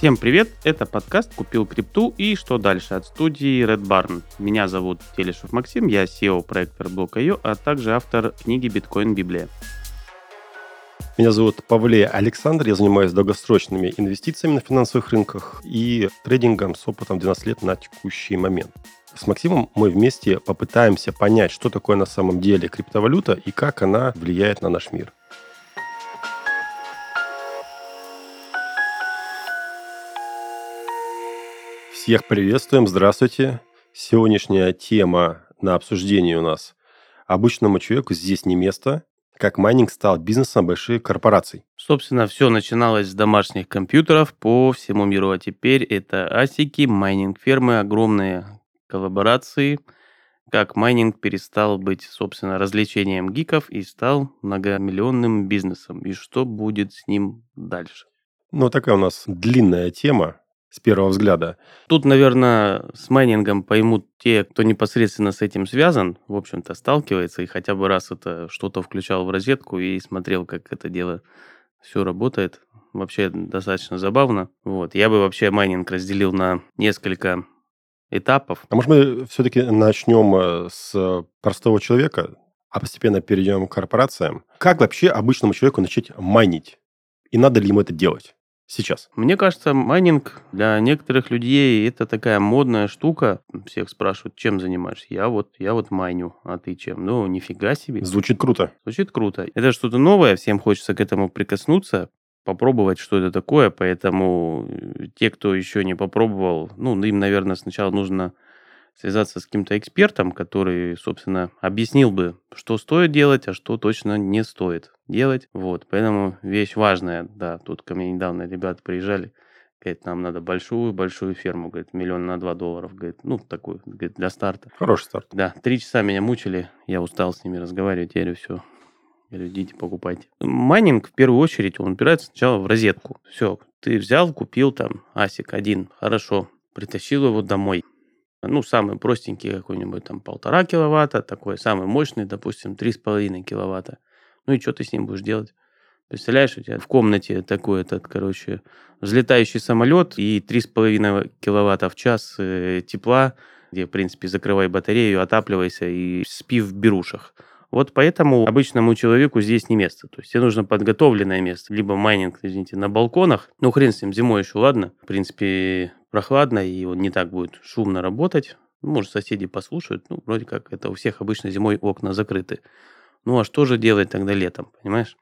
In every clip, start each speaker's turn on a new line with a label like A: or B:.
A: Всем привет, это подкаст «Купил крипту» и «Что дальше» от студии Red Barn. Меня зовут Телешев Максим, я SEO проекта Block.io, а также автор книги «Биткоин Библия».
B: Меня зовут Павле Александр, я занимаюсь долгосрочными инвестициями на финансовых рынках и трейдингом с опытом 12 лет на текущий момент. С Максимом мы вместе попытаемся понять, что такое на самом деле криптовалюта и как она влияет на наш мир. Всех приветствуем, здравствуйте. Сегодняшняя тема на обсуждении у нас. Обычному человеку здесь не место, как майнинг стал бизнесом больших корпораций.
A: Собственно, все начиналось с домашних компьютеров по всему миру, а теперь это асики, майнинг-фермы, огромные коллаборации, как майнинг перестал быть, собственно, развлечением гиков и стал многомиллионным бизнесом. И что будет с ним дальше?
B: Ну, такая у нас длинная тема с первого взгляда.
A: Тут, наверное, с майнингом поймут те, кто непосредственно с этим связан, в общем-то, сталкивается и хотя бы раз это что-то включал в розетку и смотрел, как это дело все работает. Вообще достаточно забавно. Вот. Я бы вообще майнинг разделил на несколько этапов.
B: А может мы все-таки начнем э, с простого человека, а постепенно перейдем к корпорациям. Как вообще обычному человеку начать майнить? И надо ли ему это делать? Сейчас?
A: Мне кажется, майнинг для некоторых людей это такая модная штука. Всех спрашивают, чем занимаешься? Я вот, я вот майню, а ты чем? Ну, нифига себе.
B: Звучит круто.
A: Звучит круто. Это что-то новое, всем хочется к этому прикоснуться, попробовать, что это такое, поэтому э, те, кто еще не попробовал, ну, им, наверное, сначала нужно связаться с каким-то экспертом, который, собственно, объяснил бы, что стоит делать, а что точно не стоит делать. Вот, поэтому вещь важная, да, тут ко мне недавно ребята приезжали, говорит, нам надо большую-большую ферму, говорит, миллион на два долларов, говорит, ну, такую, говорит, для старта.
B: Хороший старт.
A: Да, три часа меня мучили, я устал с ними разговаривать, я говорю, все, я говорю, идите покупайте. Майнинг, в первую очередь, он упирается сначала в розетку. Все, ты взял, купил там асик один, хорошо, притащил его домой ну, самый простенький какой-нибудь там полтора киловатта, такой самый мощный, допустим, три с половиной киловатта. Ну и что ты с ним будешь делать? Представляешь, у тебя в комнате такой этот, короче, взлетающий самолет и три с половиной киловатта в час э, тепла, где, в принципе, закрывай батарею, отапливайся и спи в берушах. Вот поэтому обычному человеку здесь не место. То есть тебе нужно подготовленное место. Либо майнинг, извините, на балконах. Ну, хрен с ним, зимой еще ладно. В принципе, прохладно, и он не так будет шумно работать. Может, соседи послушают. Ну, вроде как это у всех обычно зимой окна закрыты. Ну, а что же делать тогда летом, понимаешь?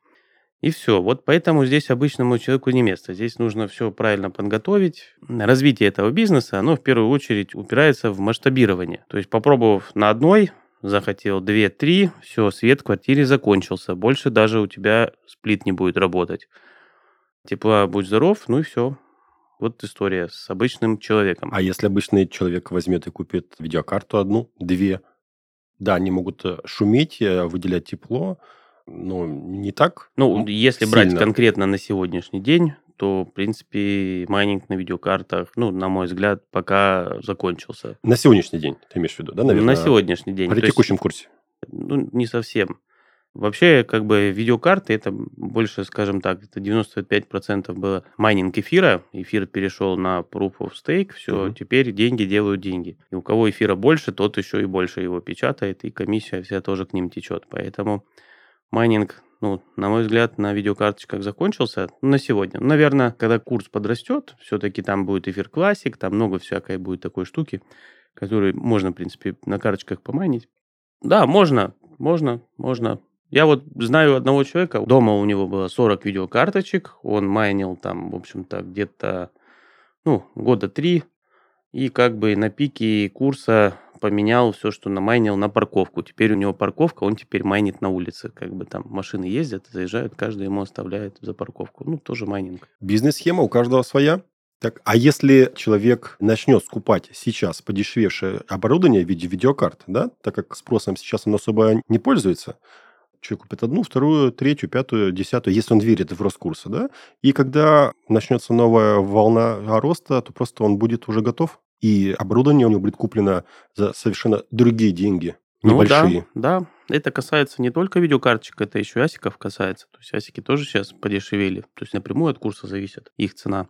A: И все. Вот поэтому здесь обычному человеку не место. Здесь нужно все правильно подготовить. Развитие этого бизнеса, оно в первую очередь упирается в масштабирование. То есть попробовав на одной, захотел 2-3, все, свет в квартире закончился. Больше даже у тебя сплит не будет работать. Тепла, будь здоров, ну и все. Вот история с обычным человеком.
B: А если обычный человек возьмет и купит видеокарту одну, две, да, они могут э, шуметь, э, выделять тепло, но не так.
A: Ну, если сильно. брать конкретно на сегодняшний день, то, в принципе, майнинг на видеокартах, ну, на мой взгляд, пока закончился.
B: На сегодняшний день, ты имеешь в виду, да,
A: наверное? На сегодняшний день.
B: При текущем есть, курсе.
A: Ну, не совсем. Вообще, как бы видеокарты, это больше, скажем так, это 95% было майнинг эфира. Эфир перешел на Proof of Stake, все, угу. теперь деньги делают деньги. И у кого эфира больше, тот еще и больше его печатает, и комиссия вся тоже к ним течет. Поэтому майнинг, ну, на мой взгляд, на видеокарточках закончился на сегодня. Наверное, когда курс подрастет, все-таки там будет эфир Classic, там много всякой будет такой штуки, которые можно, в принципе, на карточках помайнить. Да, можно, можно, можно. Я вот знаю одного человека, дома у него было 40 видеокарточек, он майнил там, в общем-то, где-то, ну, года три, и как бы на пике курса поменял все, что намайнил на парковку. Теперь у него парковка, он теперь майнит на улице. Как бы там машины ездят, заезжают, каждый ему оставляет за парковку. Ну, тоже майнинг.
B: Бизнес-схема у каждого своя. Так, а если человек начнет скупать сейчас подешевевшее оборудование в виде видеокарт, да, так как спросом сейчас оно особо не пользуется, человек купит одну, вторую, третью, пятую, десятую, если он верит в рост курса, да, и когда начнется новая волна роста, то просто он будет уже готов, и оборудование у него будет куплено за совершенно другие деньги, небольшие.
A: Ну, да, да. Это касается не только видеокарточек, это еще и асиков касается. То есть асики тоже сейчас подешевели. То есть напрямую от курса зависит их цена.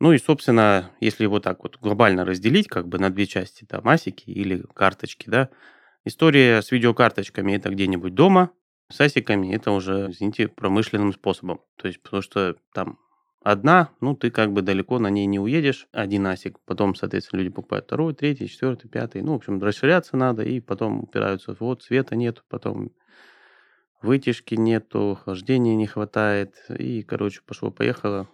A: Ну и, собственно, если его так вот глобально разделить, как бы на две части, там, асики или карточки, да, история с видеокарточками это где-нибудь дома, с асиками это уже, извините, промышленным способом. То есть, потому что там одна, ну, ты как бы далеко на ней не уедешь, один асик, потом, соответственно, люди покупают второй, третий, четвертый, пятый, ну, в общем, расширяться надо, и потом упираются, вот, света нет, потом вытяжки нету, охлаждения не хватает, и, короче, пошло-поехало.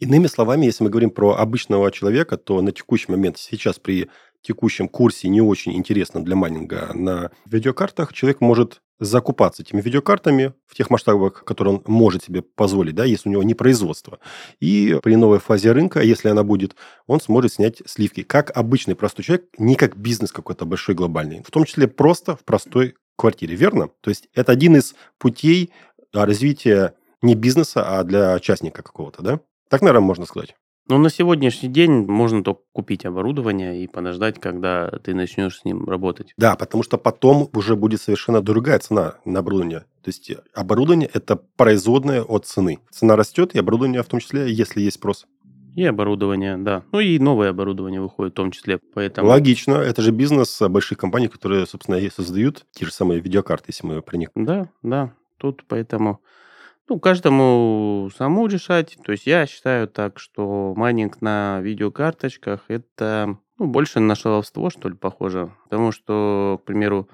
B: Иными словами, если мы говорим про обычного человека, то на текущий момент, сейчас при текущем курсе не очень интересном для майнинга на видеокартах, человек может закупаться этими видеокартами в тех масштабах, которые он может себе позволить, да, если у него не производство. И при новой фазе рынка, если она будет, он сможет снять сливки, как обычный простой человек, не как бизнес какой-то большой глобальный, в том числе просто в простой квартире, верно? То есть это один из путей развития не бизнеса, а для частника какого-то, да? Так, наверное, можно сказать.
A: Ну, на сегодняшний день можно только купить оборудование и подождать, когда ты начнешь с ним работать.
B: Да, потому что потом уже будет совершенно другая цена на оборудование. То есть оборудование – это производное от цены. Цена растет, и оборудование в том числе, если есть спрос.
A: И оборудование, да. Ну и новое оборудование выходит в том числе. Поэтому...
B: Логично. Это же бизнес больших компаний, которые, собственно, и создают те же самые видеокарты, если мы про них.
A: Да, да. Тут поэтому ну, каждому самому решать. То есть я считаю так, что майнинг на видеокарточках это ну, больше на шаловство, что ли, похоже. Потому что, к примеру,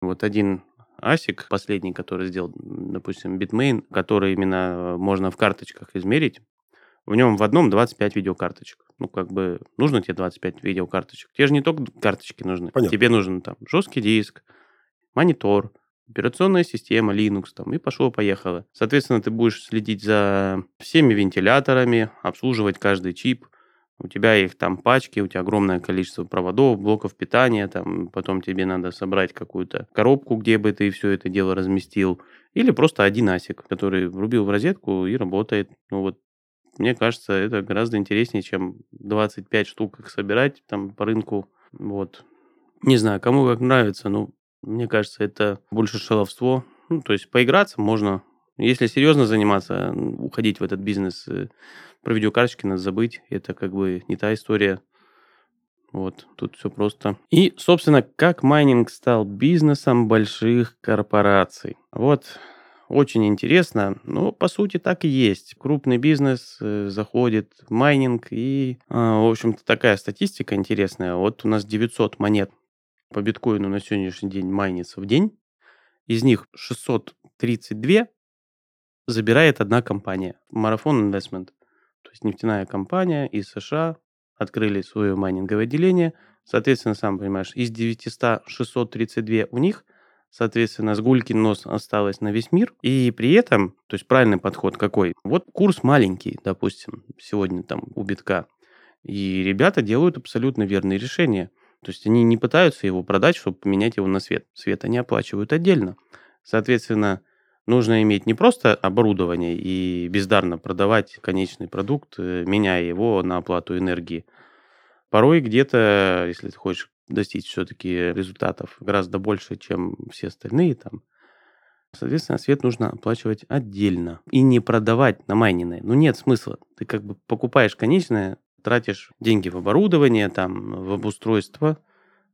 A: вот один ASIC, последний, который сделал, допустим, Bitmain, который именно можно в карточках измерить, в нем в одном 25 видеокарточек. Ну, как бы, нужно тебе 25 видеокарточек. Тебе же не только карточки нужны. Понятно. Тебе нужен там жесткий диск, монитор, операционная система, Linux, там, и пошло-поехало. Соответственно, ты будешь следить за всеми вентиляторами, обслуживать каждый чип, у тебя их там пачки, у тебя огромное количество проводов, блоков питания, там, потом тебе надо собрать какую-то коробку, где бы ты все это дело разместил, или просто один асик, который врубил в розетку и работает. Ну вот, мне кажется, это гораздо интереснее, чем 25 штук их собирать там по рынку. Вот. Не знаю, кому как нравится, но мне кажется, это больше баловство. Ну, то есть поиграться можно. Если серьезно заниматься, уходить в этот бизнес, э, про видеокарточки надо забыть. Это как бы не та история. Вот, тут все просто. И, собственно, как майнинг стал бизнесом больших корпораций. Вот, очень интересно. Но, по сути, так и есть. Крупный бизнес э, заходит в майнинг. И, э, в общем-то, такая статистика интересная. Вот у нас 900 монет по биткоину на сегодняшний день майнится в день. Из них 632 забирает одна компания. Марафон Investment. То есть нефтяная компания из США открыли свое майнинговое отделение. Соответственно, сам понимаешь, из 900 632 у них, соответственно, с гулькин нос осталось на весь мир. И при этом, то есть правильный подход какой? Вот курс маленький, допустим, сегодня там у битка. И ребята делают абсолютно верные решения – то есть они не пытаются его продать, чтобы поменять его на свет. Свет они оплачивают отдельно. Соответственно, нужно иметь не просто оборудование и бездарно продавать конечный продукт, э, меняя его на оплату энергии. Порой где-то, если ты хочешь достичь все-таки результатов гораздо больше, чем все остальные там, Соответственно, свет нужно оплачивать отдельно и не продавать на майниное. Ну, нет смысла. Ты как бы покупаешь конечное, тратишь деньги в оборудование, там, в обустройство,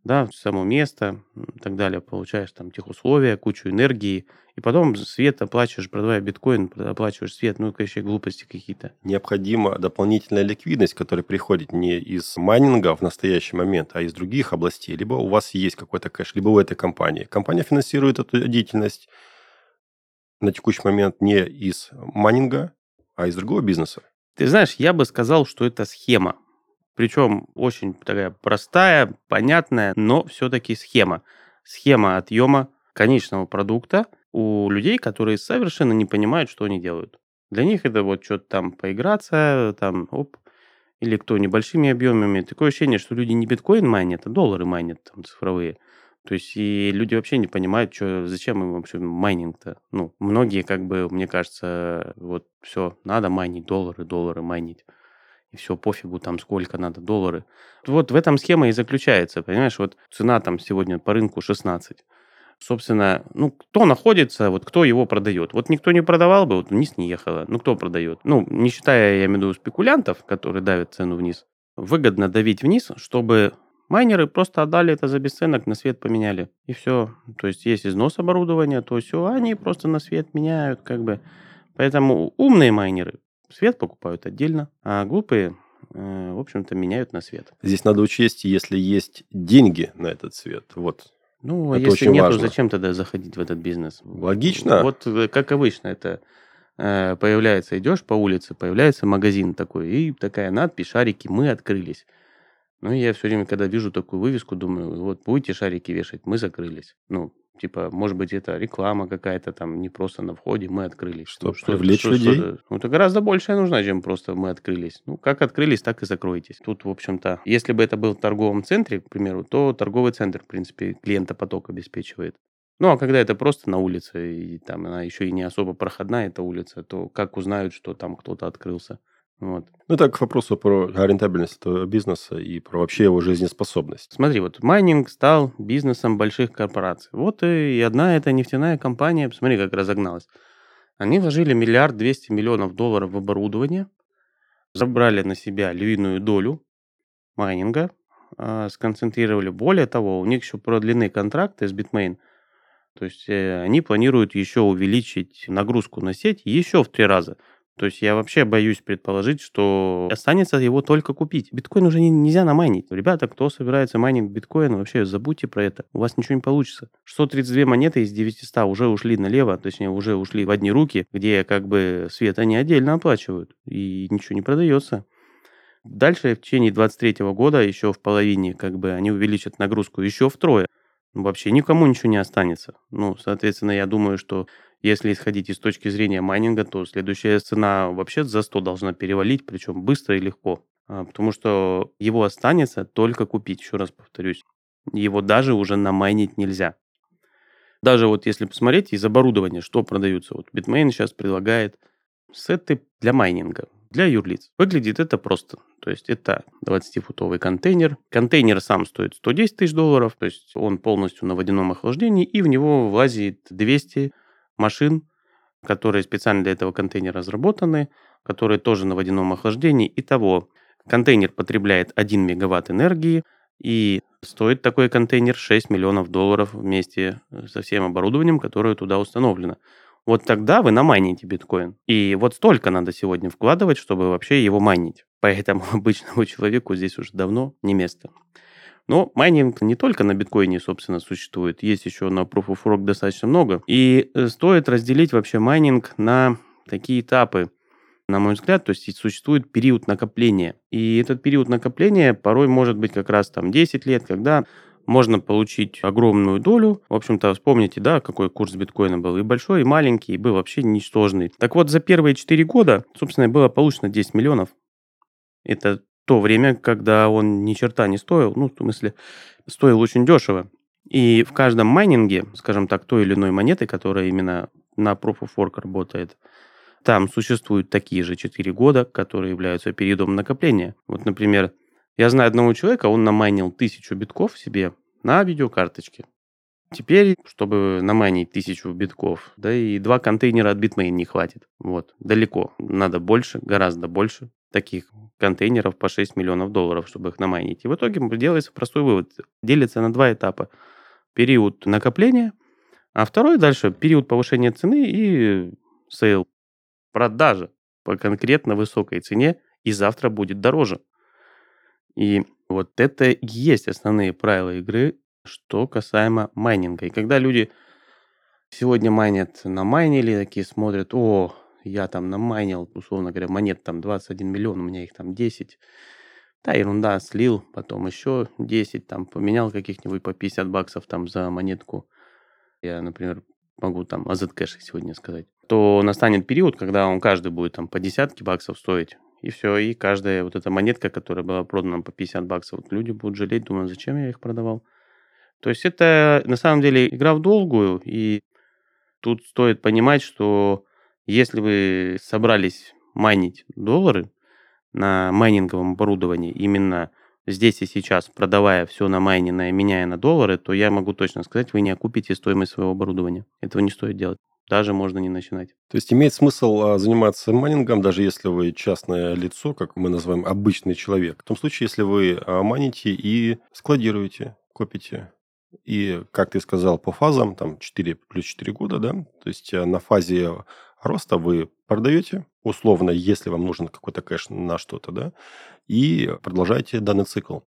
A: да, в само место и так далее, получаешь там тех условия, кучу энергии, и потом свет оплачиваешь, продавая биткоин, оплачиваешь свет, ну, конечно, глупости какие-то.
B: Необходима дополнительная ликвидность, которая приходит не из майнинга в настоящий момент, а из других областей. Либо у вас есть какой-то кэш, либо у этой компании. Компания финансирует эту деятельность на текущий момент не из майнинга, а из другого бизнеса.
A: Ты знаешь, я бы сказал, что это схема. Причем очень такая простая, понятная, но все-таки схема. Схема отъема конечного продукта у людей, которые совершенно не понимают, что они делают. Для них это вот что-то там поиграться, там, оп, или кто небольшими объемами. Такое ощущение, что люди не биткоин майнят, а доллары майнят там цифровые. То есть и люди вообще не понимают, что, зачем им вообще майнинг-то. Ну, многие, как бы, мне кажется, вот все, надо майнить доллары, доллары майнить. И все, пофигу там сколько надо доллары. Вот в этом схема и заключается, понимаешь, вот цена там сегодня по рынку 16. собственно, ну, кто находится, вот кто его продает. Вот никто не продавал бы, вот вниз не ехало. Ну, кто продает? Ну, не считая, я имею в виду, спекулянтов, которые давят цену вниз. Выгодно давить вниз, чтобы майнеры просто отдали это за бесценок, на свет поменяли. И все. То есть есть износ оборудования, то все, они просто на свет меняют, как бы. Поэтому умные майнеры свет покупают отдельно, а глупые э, в общем-то, меняют на свет.
B: Здесь надо учесть, если есть деньги на этот свет. Вот
A: ну, это если нет, важно. зачем тогда заходить в этот бизнес?
B: Логично.
A: Вот как обычно это э, появляется, идешь по улице, появляется магазин такой, и такая надпись «Шарики, мы открылись». Ну, я все время, когда вижу такую вывеску, думаю, вот будете шарики вешать, мы закрылись. Ну, Типа, может быть, это реклама какая-то там, не просто на входе, мы открылись.
B: Что, ну, что привлечь что, людей?
A: Что, ну, это гораздо большая нужна, чем просто мы открылись. Ну, как открылись, так и закройтесь. Тут, в общем-то, если бы это был в торговом центре, к примеру, то торговый центр, в принципе, клиента поток обеспечивает. Ну, а когда это просто на улице, и там она еще и не особо проходная, эта улица, то как узнают, что там кто-то открылся? Вот.
B: Ну, так к вопросу про рентабельность этого бизнеса и про вообще его жизнеспособность.
A: Смотри, вот майнинг стал бизнесом больших корпораций. Вот и одна эта нефтяная компания, посмотри, как разогналась. Они вложили миллиард двести миллионов долларов в оборудование, забрали на себя львиную долю майнинга, э, сконцентрировали. Более того, у них еще продлены контракты с Bitmain. То есть э, они планируют еще увеличить нагрузку на сеть еще в три раза. То есть я вообще боюсь предположить, что останется его только купить. Биткоин уже не, нельзя намайнить. Ребята, кто собирается майнить биткоин, вообще забудьте про это. У вас ничего не получится. 632 монеты из 900 уже ушли налево, точнее уже ушли в одни руки, где как бы свет они отдельно оплачивают и ничего не продается. Дальше в течение 23 года еще в половине как бы они увеличат нагрузку еще втрое. Вообще никому ничего не останется. Ну, соответственно, я думаю, что если исходить из точки зрения майнинга, то следующая цена вообще за 100 должна перевалить, причем быстро и легко. А, потому что его останется только купить, еще раз повторюсь. Его даже уже намайнить нельзя. Даже вот если посмотреть из оборудования, что продаются. Вот Bitmain сейчас предлагает сеты для майнинга, для юрлиц. Выглядит это просто. То есть это 20-футовый контейнер. Контейнер сам стоит 110 тысяч долларов, то есть он полностью на водяном охлаждении, и в него влазит 200 машин, которые специально для этого контейнера разработаны, которые тоже на водяном охлаждении. Итого, контейнер потребляет 1 мегаватт энергии, и стоит такой контейнер 6 миллионов долларов вместе со всем оборудованием, которое туда установлено. Вот тогда вы намайните биткоин. И вот столько надо сегодня вкладывать, чтобы вообще его майнить. Поэтому обычному человеку здесь уже давно не место. Но майнинг не только на биткоине, собственно, существует. Есть еще на Proof of Work достаточно много. И э, стоит разделить вообще майнинг на такие этапы, на мой взгляд, то есть существует период накопления. И этот период накопления порой может быть как раз там 10 лет, когда можно получить огромную долю. В общем-то, вспомните, да, какой курс биткоина был. И большой, и маленький, и был вообще ничтожный. Так вот, за первые 4 года, собственно, было получено 10 миллионов. Это то время, когда он ни черта не стоил, ну, в смысле, стоил очень дешево. И в каждом майнинге, скажем так, той или иной монеты, которая именно на Proof of Work работает, там существуют такие же 4 года, которые являются периодом накопления. Вот, например, я знаю одного человека, он намайнил тысячу битков себе на видеокарточке. Теперь, чтобы намайнить тысячу битков, да и два контейнера от Bitmain не хватит. Вот, далеко. Надо больше, гораздо больше таких контейнеров по 6 миллионов долларов, чтобы их намайнить. И в итоге делается простой вывод. Делится на два этапа. Период накопления, а второй дальше период повышения цены и sale. Продажа по конкретно высокой цене, и завтра будет дороже. И вот это и есть основные правила игры, что касаемо майнинга. И когда люди сегодня майнят на майнили, такие смотрят, о, я там намайнил, условно говоря, монет там 21 миллион, у меня их там 10. Да, ерунда, слил, потом еще 10, там поменял каких-нибудь по 50 баксов там за монетку. Я, например, могу там о Zcash сегодня сказать. То настанет период, когда он каждый будет там по десятки баксов стоить. И все, и каждая вот эта монетка, которая была продана по 50 баксов, вот люди будут жалеть, думают, зачем я их продавал. То есть это на самом деле игра в долгую, и тут стоит понимать, что если вы собрались майнить доллары на майнинговом оборудовании именно здесь и сейчас, продавая все на майненное, меняя на доллары, то я могу точно сказать, вы не окупите стоимость своего оборудования. Этого не стоит делать. Даже можно не начинать.
B: То есть имеет смысл а, заниматься майнингом, даже если вы частное лицо, как мы называем обычный человек. В том случае, если вы а, майните и складируете, копите. И, как ты сказал, по фазам, там 4 плюс 4 года, да, то есть а, на фазе роста вы продаете, условно, если вам нужен какой-то кэш на что-то, да, и продолжаете данный цикл.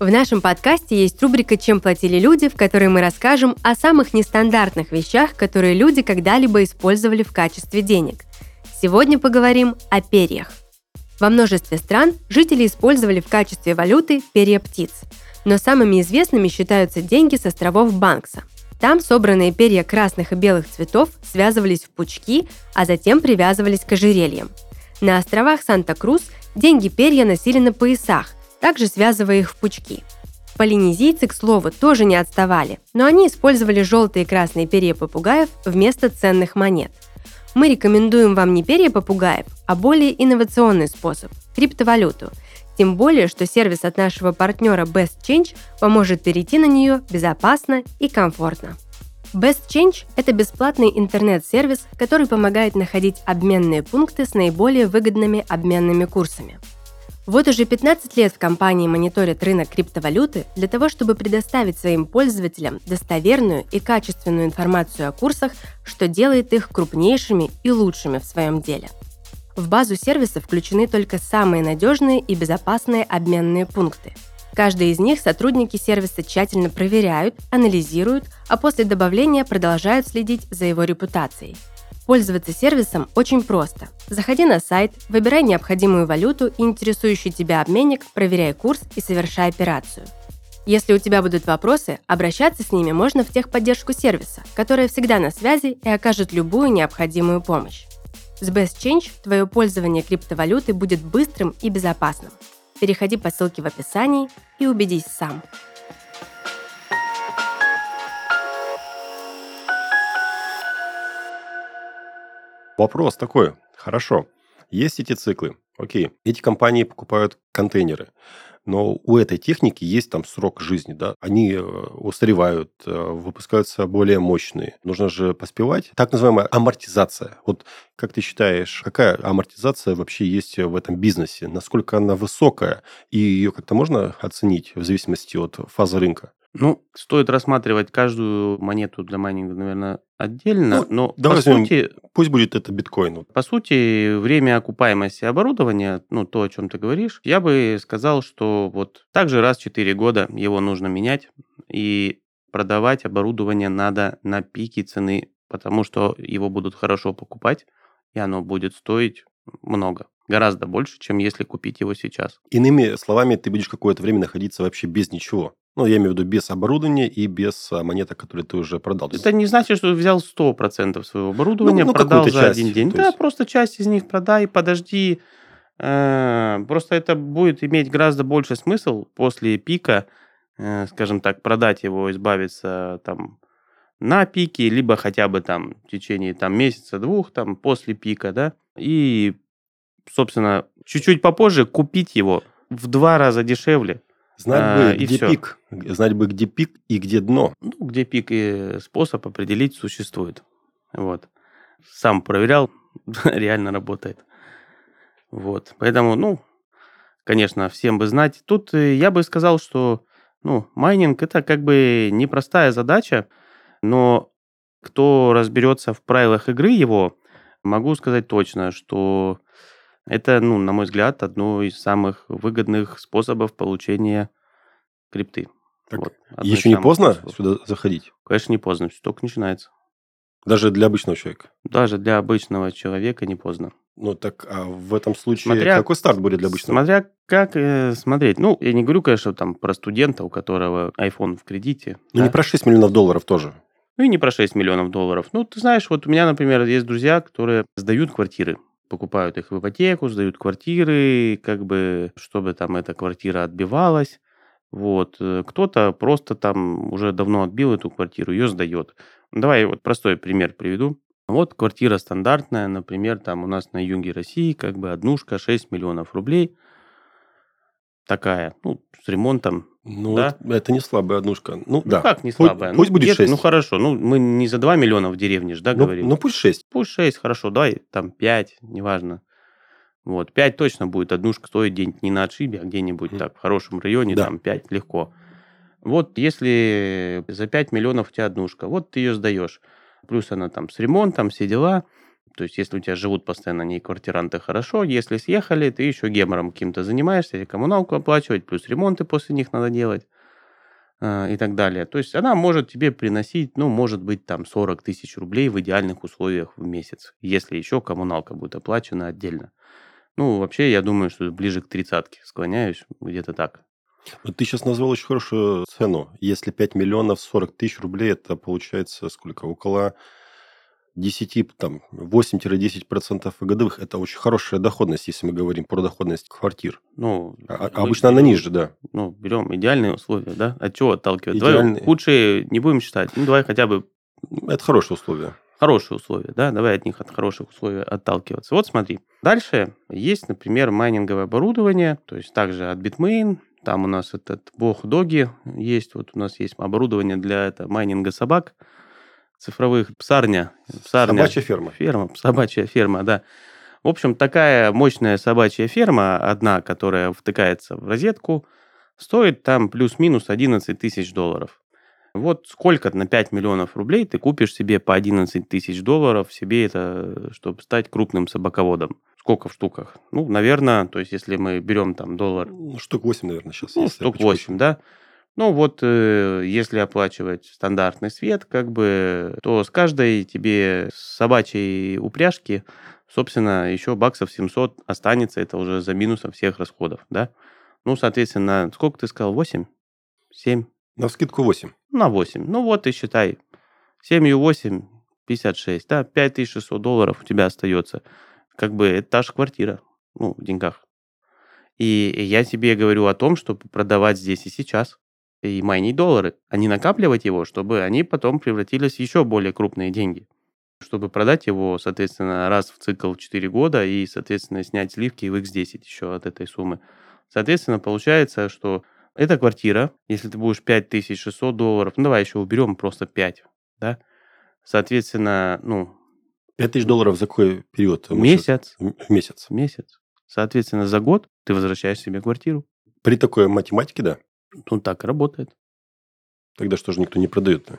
C: В нашем подкасте есть рубрика «Чем платили люди», в которой мы расскажем о самых нестандартных вещах, которые люди когда-либо использовали в качестве денег. Сегодня поговорим о перьях. Во множестве стран жители использовали в качестве валюты перья птиц, но самыми известными считаются деньги с островов Банкса. Там собранные перья красных и белых цветов связывались в пучки, а затем привязывались к ожерельям. На островах Санта-Крус деньги перья носили на поясах – также связывая их в пучки. Полинезийцы, к слову, тоже не отставали, но они использовали желтые и красные перья попугаев вместо ценных монет. Мы рекомендуем вам не перья попугаев, а более инновационный способ – криптовалюту. Тем более, что сервис от нашего партнера Best Change поможет перейти на нее безопасно и комфортно. Best Change – это бесплатный интернет-сервис, который помогает находить обменные пункты с наиболее выгодными обменными курсами – вот уже 15 лет в компании мониторят рынок криптовалюты для того, чтобы предоставить своим пользователям достоверную и качественную информацию о курсах, что делает их крупнейшими и лучшими в своем деле. В базу сервиса включены только самые надежные и безопасные обменные пункты. Каждый из них сотрудники сервиса тщательно проверяют, анализируют, а после добавления продолжают следить за его репутацией – Пользоваться сервисом очень просто. Заходи на сайт, выбирай необходимую валюту и интересующий тебя обменник, проверяй курс и совершай операцию. Если у тебя будут вопросы, обращаться с ними можно в техподдержку сервиса, которая всегда на связи и окажет любую необходимую помощь. С Best Change твое пользование криптовалюты будет быстрым и безопасным. Переходи по ссылке в описании и убедись сам.
B: Вопрос такой. Хорошо. Есть эти циклы. Окей. Эти компании покупают контейнеры. Но у этой техники есть там срок жизни, да, они э, устаревают, э, выпускаются более мощные. Нужно же поспевать. Так называемая амортизация. Вот как ты считаешь, какая амортизация вообще есть в этом бизнесе? Насколько она высокая? И ее как-то можно оценить в зависимости от фазы рынка?
A: Ну, стоит рассматривать каждую монету для майнинга, наверное, отдельно,
B: Ну,
A: но
B: давай
A: по
B: возьмем-
A: сути,
B: Пусть будет это биткоин.
A: По сути, время окупаемости оборудования, ну, то, о чем ты говоришь, я бы сказал, что вот также раз в 4 года его нужно менять, и продавать оборудование надо на пике цены, потому что его будут хорошо покупать, и оно будет стоить много, гораздо больше, чем если купить его сейчас.
B: Иными словами, ты будешь какое-то время находиться вообще без ничего. Ну, я имею в виду без оборудования и без а, монеток, которые ты уже продал.
A: Это не значит, что взял 100% своего оборудования,
B: ну,
A: продал
B: какую-то
A: за
B: часть,
A: один день. Да,
B: есть.
A: просто часть из них продай, подожди. Э, Просто это будет иметь гораздо больше смысл после пика, э, скажем так, продать его, избавиться там на пике, либо хотя бы там в течение там месяца-двух, там после пика, да, и, собственно, чуть-чуть попозже купить его в два раза дешевле.
B: Знать
A: а,
B: бы,
A: и
B: где
A: всё.
B: пик. Знать бы, где пик и где дно.
A: Ну, где пик и способ определить существует. Вот. Сам проверял, реально работает. Вот. Поэтому, ну, конечно, всем бы знать. Тут э, я бы сказал, что, ну, майнинг это как бы непростая задача, но кто разберется в правилах игры его, могу сказать точно, что это, ну, на мой взгляд, одно из самых выгодных способов получения крипты.
B: Так,
A: Вот,
B: Еще не поздно
A: способов.
B: сюда заходить?
A: Конечно, не поздно, все только начинается.
B: Даже для обычного человека.
A: Даже для обычного человека не поздно.
B: Ну, так а в этом случае
A: Смотря-
B: какой старт будет для обычного?
A: Смотря как э, смотреть. Ну, я не говорю, конечно, там про студента, у которого iPhone в кредите.
B: Ну,
A: да.
B: не про 6 миллионов долларов тоже.
A: Ну и не про 6 миллионов долларов. Ну, ты знаешь, вот у меня, например, есть друзья, которые сдают квартиры. Покупают их в ипотеку, сдают квартиры, как бы, чтобы там эта квартира отбивалась. Вот. Э, Кто-то просто там уже давно отбил эту квартиру, ее сдает. Давай вот простой пример приведу. Вот квартира стандартная, например, там у нас на юге России, как бы однушка 6 миллионов рублей. Такая, ну, с ремонтом.
B: Ну,
A: Да.
B: это, не слабая однушка. Ну,
A: Ну,
B: да.
A: как не
B: Пусть-
A: слабая?
B: Пусть
A: Ну,
B: будет
A: где-то-
B: 6.
A: Ну, хорошо. Ну, мы не за 2 миллиона в деревне же, да,
B: ну,
A: говорим?
B: ну, пусть 6.
A: Пусть 6, хорошо, давай там 5, неважно. Вот, 5 точно будет однушка стоить где-нибудь не на отшибе, а где-нибудь
B: Мгм.
A: так в хорошем районе,
B: Да.
A: там 5 легко. Вот если за 5 миллионов у тебя однушка, вот ты ее сдаешь. Плюс она там с ремонтом, все дела. То есть, если у тебя живут постоянно не квартиранты, хорошо. Если съехали, ты еще гемором каким-то занимаешься, или коммуналку оплачивать, плюс ремонты после них надо делать а, и так далее. То есть, она может тебе приносить, ну, может быть, там 40 тысяч рублей в идеальных условиях в месяц, если еще коммуналка будет оплачена отдельно. Ну, вообще, я думаю, что ближе к тридцатке склоняюсь, где-то так.
B: Вот ты сейчас назвал очень хорошую цену. Если 5 миллионов 40 тысяч рублей, это получается сколько? Около 10, там, 8-10% годовых. Это очень хорошая доходность, если мы говорим про доходность квартир.
A: Ну,
B: А- а обычно она
A: берем-
B: ниже, да.
A: Ну, берем идеальные условия, да? От чего отталкивать? Давай
B: Идеальные.
A: худшие не будем считать. Ну, давай хотя бы
B: Это хорошие условия.
A: хорошие условия, да? Давай от них, от хороших условий отталкиваться. Вот смотри. Дальше есть, например, майнинговое оборудование, то есть также от Bitmain. Там у нас этот бог Доги есть. Вот у нас есть оборудование для это, майнинга собак цифровых. Псарня. Псарня.
B: Собачья ферма.
A: Ферма, собачья ферма, да. В общем, такая мощная собачья ферма, одна, которая втыкается в розетку, стоит там плюс-минус 11 тысяч долларов. Вот сколько на 5 миллионов рублей ты купишь себе по 11 тысяч долларов себе это, чтобы стать крупным собаководом? Сколько в штуках? Ну, наверное, то есть если мы берем там доллар
B: Ну, штук 8, наверное, сейчас.
A: ну, штук
B: почему-то.
A: 8, да. Ну, вот э, если оплачивать стандартный свет, как бы, то с каждой тебе собачьей упряжки, собственно, еще баксов 700 останется, это уже за минусом всех расходов, да. Ну, соответственно, сколько ты сказал, 8? 7?
B: На скидку 8.
A: На 8. Ну, вот и считай. 7 и 8, 56, да, 5600 долларов у тебя остается. Как бы это та же квартира, ну, в деньгах. И я тебе говорю о том, чтобы продавать здесь и сейчас и майнить доллары, а не накапливать его, чтобы они потом превратились в еще более крупные деньги. Чтобы продать его, соответственно, раз в цикл в 4 года и, соответственно, снять сливки в X10 еще от этой суммы. Соответственно, получается, что эта квартира, если ты будешь 5600 долларов, ну давай еще уберем просто 5, да, соответственно, ну,
B: 5 тысяч долларов за какой период?
A: месяц,
B: М- Месяц.
A: месяц. Соответственно, за год ты возвращаешь себе квартиру.
B: При такой математике, да.
A: Ну, так и работает.
B: Тогда что же никто не продает? -то?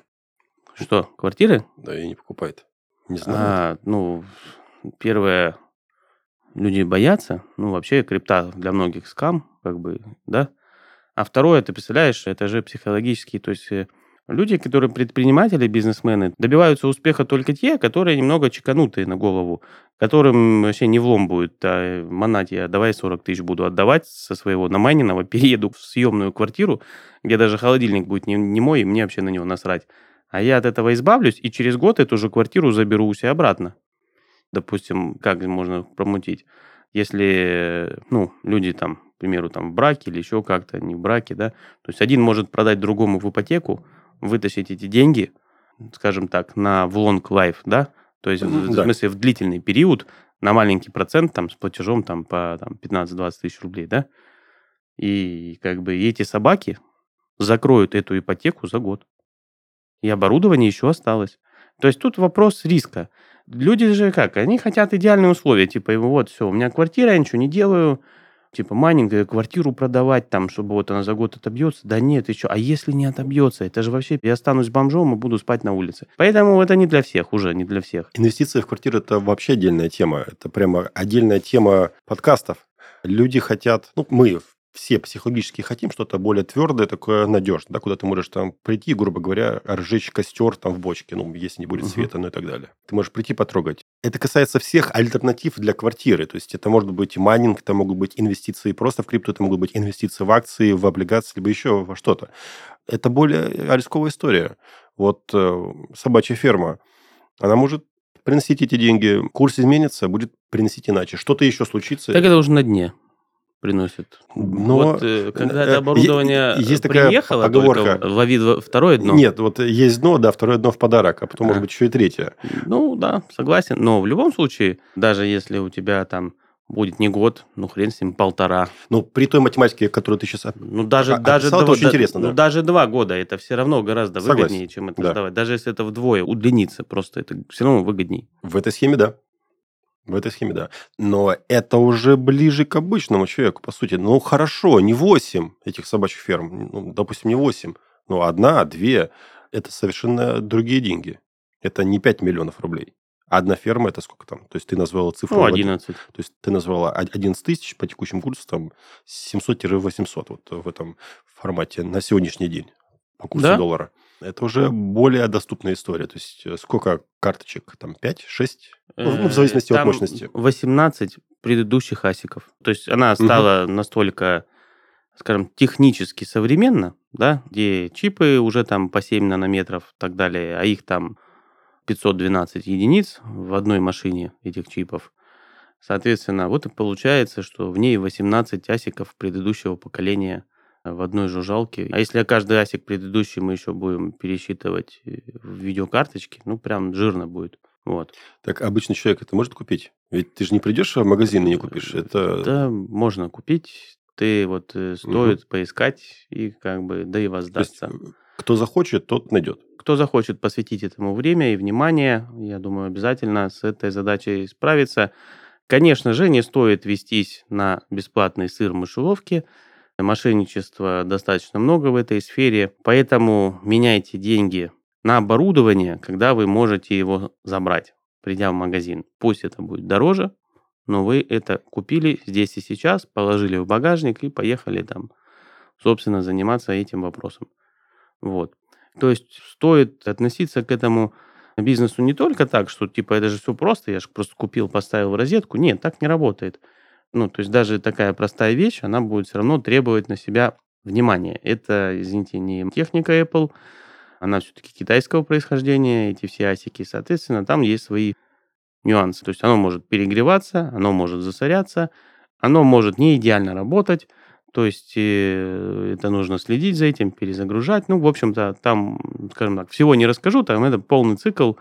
A: Что, квартиры?
B: Да, и не покупает. Не знаю.
A: А, ну, первое, люди боятся. Ну, вообще, крипта для многих скам, как бы, да. А второе, ты представляешь, это же психологический, то есть э, люди, которые предприниматели, бизнесмены, добиваются успеха только те, которые немного чеканутые на голову, которым вообще не влом будет. А, манать я, давай 40 тысяч буду отдавать со своего намайненного, перееду в съемную квартиру, где даже холодильник будет не, не мой, и мне вообще на него насрать. А я от этого избавлюсь, и через год эту же квартиру заберу у себя обратно. Допустим, как можно промутить? Если, ну, люди там, к примеру, там в браке или еще как-то, не в браке, да, то есть один может продать другому в ипотеку, вытащить эти деньги, скажем так, на в long life, да, то есть в,
B: Мгм,
A: в
B: да.
A: смысле в длительный период на маленький процент там с платежом там по там, 15-20 тысяч рублей, да, и как бы эти собаки закроют эту ипотеку за год. И оборудование еще осталось. То есть тут вопрос риска. Люди же как? Они хотят идеальные условия. Типа, вот, все, у меня квартира, я ничего не делаю. Типа, маленькую квартиру продавать, там, чтобы вот она за год отобьется. Да нет, еще. А если не отобьется? Это же вообще, я останусь бомжом и буду спать на улице. Поэтому это не для всех уже, не для всех.
B: Инвестиции в квартиру – это вообще отдельная тема. Это прямо отдельная тема подкастов. Люди хотят, ну, мы все психологически хотим что-то более твердое, такое надежное, да, куда ты можешь там прийти, грубо говоря, разжечь костер там в бочке, ну, если не будет света, ну и так далее. Ты можешь прийти потрогать. Это касается всех альтернатив для квартиры. То есть это может быть майнинг, это могут быть инвестиции просто в крипту, это могут быть инвестиции в акции, в облигации, либо еще во что-то. Это более рисковая история. Вот э, собачья ферма, она может приносить эти деньги, курс изменится, будет приносить иначе. Что-то еще случится.
A: Так это уже на дне. Приносит.
B: Но
A: вот э, когда
B: э,
A: это оборудование
B: есть такая
A: приехало,
B: поговорка.
A: только лови второе дно.
B: Нет, вот есть дно, да, второе дно в подарок, а потом,
A: А.
B: может быть, еще и третье.
A: Ну да, согласен. Но в любом случае, даже если у тебя там будет не год, ну хрен с ним, полтора.
B: Ну, при той математике, которую ты сейчас...
A: Ну даже,
B: А-
A: даже,
B: описал, это
A: два,
B: очень
A: да-
B: интересно,
A: ну,
B: да.
A: даже два года это все равно гораздо
B: Согласен.
A: выгоднее, чем это
B: Да.
A: сдавать. Даже если это вдвое удлинится, просто это все равно выгоднее.
B: В этой схеме, да. В этой схеме, да. Но это уже ближе к обычному человеку, по сути. Ну, хорошо, не 8 этих собачьих ферм. Ну, допустим, не 8. Но одна, две. Это совершенно другие деньги. Это не 5 миллионов рублей. Одна ферма – это сколько там? То есть, ты назвала цифру...
A: Ну,
B: в один-
A: 11.
B: То есть, ты назвала од- 11 тысяч по текущим курсу, там, 700-800 вот в этом формате на сегодняшний день по курсу
A: Да.
B: доллара. Это уже более доступная история. То есть, э, сколько карточек? Там 5, 6? Ну, в зависимости
A: Э,
B: от
A: там
B: мощности.
A: 18 предыдущих асиков. То есть она стала настолько, скажем, технически современна, да, где чипы уже там по 7 нанометров и так далее, а их там 512 единиц в одной машине этих чипов. Соответственно, вот и получается, что в ней 18 асиков предыдущего поколения в одной жужжалке. А если каждый асик предыдущий мы еще будем пересчитывать э, в видеокарточке, ну, прям жирно будет. Вот.
B: Так обычный человек это может купить? Ведь ты же не придешь в магазин и не купишь. Это...
A: Да, можно купить. Ты вот э, стоит поискать и как бы, да и
B: То есть,
A: воздастся.
B: э, кто захочет, тот найдет.
A: Кто захочет посвятить этому время и внимание, я думаю, обязательно с этой задачей справиться. Конечно же, не стоит вестись на бесплатный сыр в мышеловке. Мошенничества достаточно много в этой сфере, поэтому меняйте деньги на оборудование, когда вы можете его забрать, придя в магазин. Пусть это будет дороже, но вы это купили здесь и сейчас, положили в багажник и поехали там, собственно, заниматься этим вопросом. Вот. То есть стоит относиться к этому бизнесу не только так, что типа это же все просто, я же просто купил, поставил в розетку. Нет, так не работает. Ну, то есть даже такая простая вещь, она будет все равно требовать на себя внимания. Это, извините, не техника Apple, она все-таки китайского происхождения, эти все асики. Соответственно, там есть свои нюансы. То есть оно может перегреваться, оно может засоряться, оно может не идеально работать. То есть э, это нужно следить за этим, перезагружать. Ну, в общем-то, там, скажем так, всего не расскажу, там это полный цикл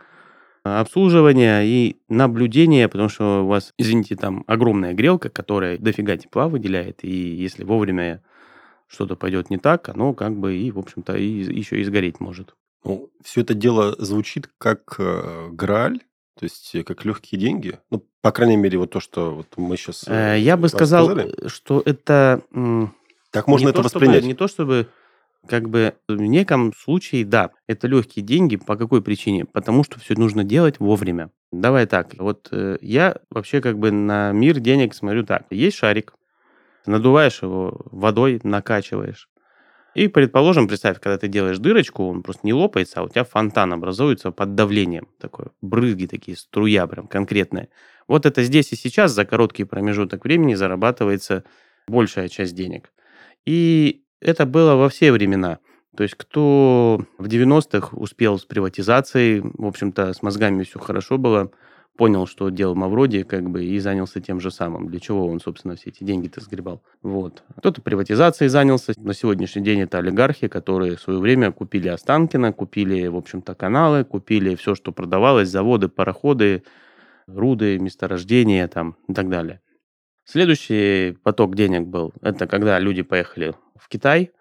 A: обслуживания и наблюдения, потому что у вас, извините, там огромная грелка, которая дофига тепла выделяет, и если вовремя что-то пойдет не так, оно как бы и, в общем-то, и еще и сгореть может.
B: Ну, все это дело звучит как э, грааль, то есть э, как легкие деньги. Ну, по крайней мере, вот то, что вот мы сейчас...
A: Э, Я бы сказал, э, что это...
B: Так можно это
A: то, чтобы-
B: воспринять.
A: не то чтобы, как бы, в неком случае, да, это легкие деньги. По какой причине? Потому что все нужно делать вовремя. Давай так, вот э, я вообще как бы на мир денег смотрю так. Есть шарик, надуваешь его водой, накачиваешь. И, предположим, представь, когда ты делаешь дырочку, он просто не лопается, а у тебя фонтан образуется под давлением. Такое, брызги такие, струя прям конкретная. Вот это здесь и сейчас за короткий промежуток времени зарабатывается большая часть денег. И это было во все времена. То есть кто в 90-х успел с приватизацией, в общем-то, с мозгами все хорошо было, понял, что делал Мавроди, как бы, и занялся тем же самым. Для чего он, собственно, все эти деньги-то сгребал. Вот. Кто-то приватизацией занялся. На сегодняшний день это олигархи, которые в свое время купили Останкино, купили, в общем-то, каналы, купили все, что продавалось, заводы, пароходы, руды, месторождения там и так далее. Следующий поток денег был, это когда люди поехали в Китай.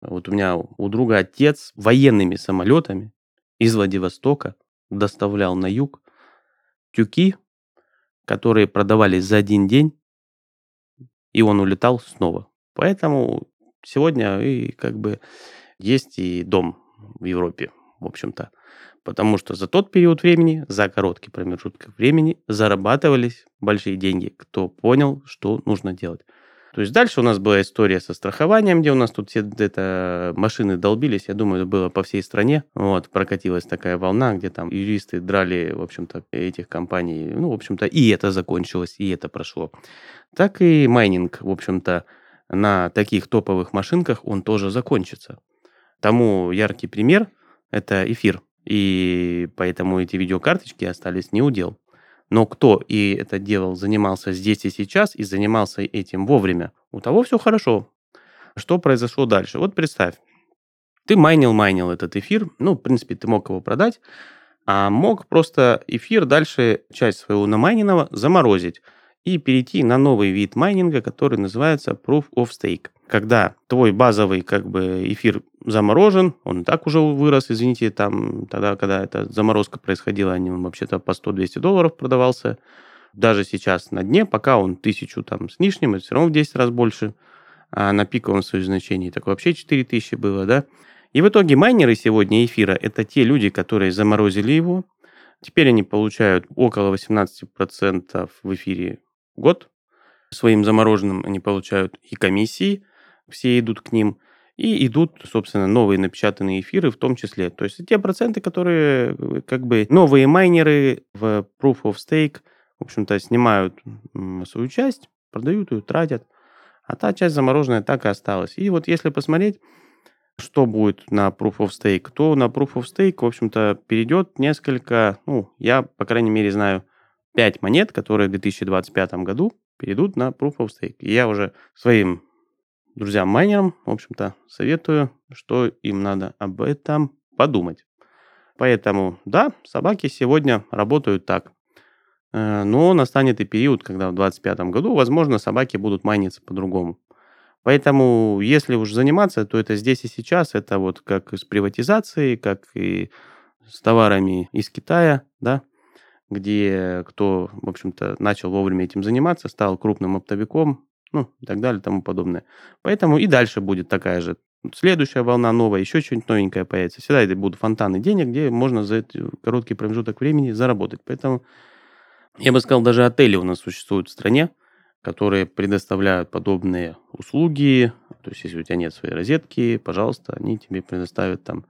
A: Вот у меня у друга отец военными самолетами из Владивостока доставлял на юг тюки, которые продавались за один день, и он улетал снова. Поэтому сегодня и как бы есть и дом в Европе, в общем-то. Потому что за тот период времени, за короткий промежуток времени зарабатывались большие деньги, кто понял, что нужно делать. То есть дальше у нас была история со страхованием, где у нас тут все это машины долбились. Я думаю, это было по всей стране. Вот, прокатилась такая волна, где там юристы драли, в общем-то, этих компаний. Ну, в общем-то, и это закончилось, и это прошло. Так и майнинг, в общем-то, на таких топовых машинках он тоже закончится. Тому яркий пример – это эфир. И поэтому эти видеокарточки остались не удел. Но кто и это делал, занимался здесь и сейчас, и занимался этим вовремя, у того все хорошо. Что произошло дальше? Вот представь, ты майнил-майнил этот эфир, ну, в принципе, ты мог его продать, а мог просто эфир дальше, часть своего намайненного, заморозить и перейти на новый вид майнинга, который называется Proof of Stake. Когда твой базовый как бы эфир заморожен, он и так уже вырос, извините, там тогда, когда эта заморозка происходила, они вообще-то по 100-200 долларов продавался. Даже сейчас на дне, пока он тысячу там с лишним, это все равно в 10 раз больше. А на пиковом своем значении так вообще 4000 было, да. И в итоге майнеры сегодня эфира – это те люди, которые заморозили его. Теперь они получают около 18% в эфире в год. Своим замороженным они получают и комиссии, все идут к ним, и идут, собственно, новые напечатанные эфиры в том числе. То есть те проценты, которые как бы новые майнеры в Proof of Stake, в общем-то, снимают свою часть, продают ее, тратят, а та часть замороженная так и осталась. И вот если посмотреть, что будет на Proof of Stake, то на Proof of Stake, в общем-то, перейдет несколько, ну, я, по крайней мере, знаю 5 монет, которые в 2025 году перейдут на Proof of Stake. И я уже своим друзьям-майнерам, в общем-то, советую, что им надо об этом подумать. Поэтому, да, собаки сегодня работают так. Э, но настанет и период, когда в 2025 году, возможно, собаки будут майниться по-другому. Поэтому, если уж заниматься, то это здесь и сейчас. Это вот как с приватизацией, как и с товарами из Китая, да, где кто, в общем-то, начал вовремя этим заниматься, стал крупным оптовиком, ну, и так далее, и тому подобное. Поэтому и дальше будет такая же следующая волна новая, еще что-нибудь новенькое появится. Всегда это будут фонтаны денег, где можно за короткий промежуток времени заработать. Поэтому я бы сказал, даже отели у нас существуют в стране, которые предоставляют подобные услуги. То есть, если у тебя нет своей розетки, пожалуйста, они тебе предоставят там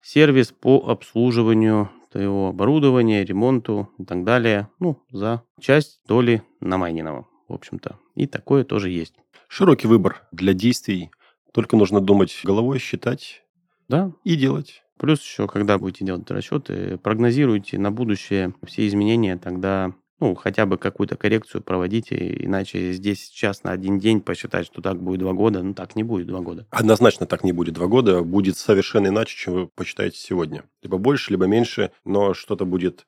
A: сервис по обслуживанию твоего оборудования, ремонту и так далее. Ну, за часть доли намайненного, в общем-то. И такое тоже есть.
B: Широкий выбор для действий. Только нужно думать головой, считать
A: да.
B: и делать.
A: Плюс еще, когда будете делать расчеты, прогнозируйте на будущее все изменения, тогда ну, хотя бы какую-то коррекцию проводите, иначе здесь сейчас на один день посчитать, что так будет два года, ну, так не будет два года.
B: Однозначно так не будет два года, будет совершенно иначе, чем вы посчитаете сегодня. Либо больше, либо меньше, но что-то будет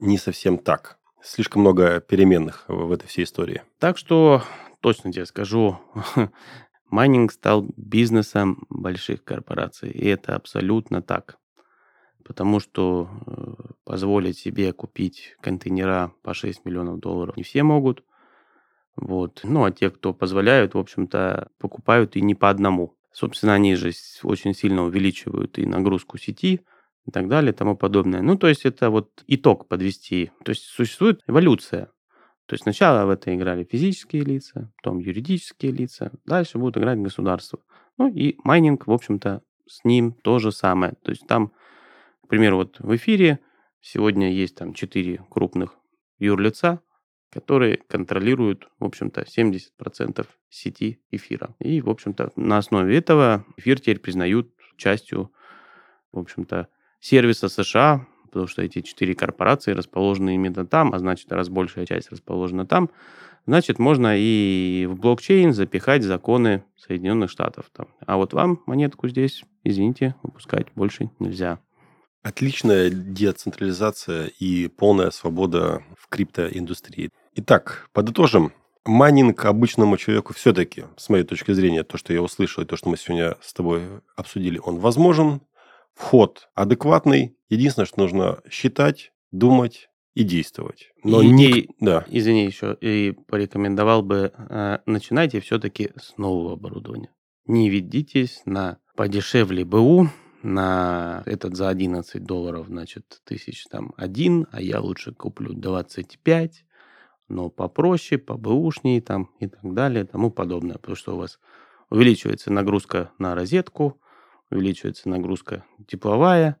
B: не совсем так. Слишком много переменных в этой всей истории.
A: Так что точно тебе скажу, майнинг стал бизнесом больших корпораций, и это абсолютно так потому что э, позволить себе купить контейнера по 6 миллионов долларов не все могут. Вот. Ну, а те, кто позволяют, в общем-то, покупают и не по одному. Собственно, они же очень сильно увеличивают и нагрузку сети, и так далее, и тому подобное. Ну, то есть это вот итог подвести. То есть существует эволюция. То есть сначала в это играли физические лица, потом юридические лица, дальше будут играть государства. Ну и майнинг, в общем-то, с ним то же самое. То есть там к примеру, вот в эфире сегодня есть там четыре крупных юрлица, которые контролируют, в общем-то, 70% сети эфира. И, в общем-то, на основе этого эфир теперь признают частью, в общем-то, сервиса США, потому что эти четыре корпорации расположены именно там, а значит, раз большая часть расположена там, значит, можно и в блокчейн запихать законы Соединенных Штатов. Там. А вот вам монетку здесь, извините, выпускать больше нельзя.
B: Отличная децентрализация и полная свобода в криптоиндустрии. Итак, подытожим. Майнинг обычному человеку все-таки, с моей точки зрения, то, что я услышал, и то, что мы сегодня с тобой обсудили, он возможен. Вход адекватный. Единственное, что нужно считать, думать и действовать.
A: Но и, не... и, да. Извини, еще и порекомендовал бы, э, начинайте все-таки с нового оборудования. Не ведитесь на подешевле БУ, на этот за 11 долларов, значит, тысяч там один, а я лучше куплю 25, но попроще, побэушнее там и так далее, тому подобное, потому что у вас увеличивается нагрузка на розетку, увеличивается нагрузка тепловая,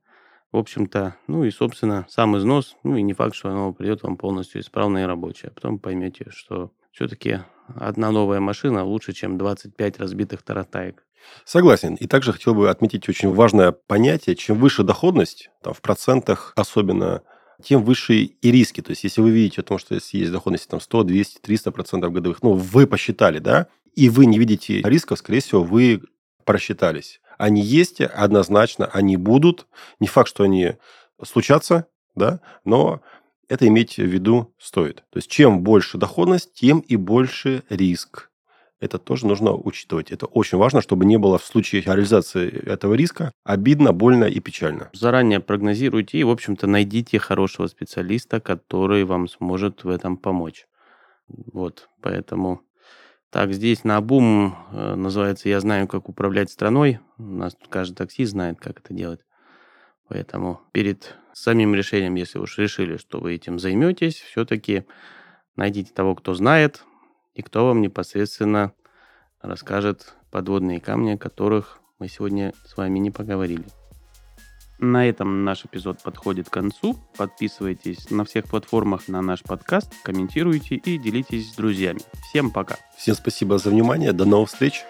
A: в общем-то, ну и, собственно, сам износ, ну и не факт, что оно придет вам полностью исправное и рабочее. А потом поймете, что все-таки одна новая машина лучше, чем 25 разбитых таратаек.
B: Согласен. И также хотел бы отметить очень важное понятие. Чем выше доходность, там, в процентах особенно, тем выше и риски. То есть, если вы видите о том, что есть доходность там 100, 200, 300 процентов годовых, ну, вы посчитали, да, и вы не видите рисков, скорее всего, вы просчитались. Они есть, однозначно, они будут. Не факт, что они случатся, да, но это иметь в виду стоит. То есть, чем больше доходность, тем и больше риск. Это тоже нужно учитывать. Это очень важно, чтобы не было в случае реализации этого риска обидно, больно и печально.
A: Заранее прогнозируйте и, в общем-то, найдите хорошего специалиста, который вам сможет в этом помочь. Вот, поэтому... Так, здесь на бум э, называется «Я знаю, как управлять страной». У нас тут каждый таксист знает, как это делать. Поэтому перед самим решением, если уж решили, что вы этим займетесь, все-таки найдите того, кто знает, и кто вам непосредственно расскажет подводные камни, о которых мы сегодня с вами не поговорили. На этом наш эпизод подходит к концу. Подписывайтесь на всех платформах на наш подкаст, комментируйте и делитесь с друзьями. Всем пока.
B: Всем спасибо за внимание. До новых встреч.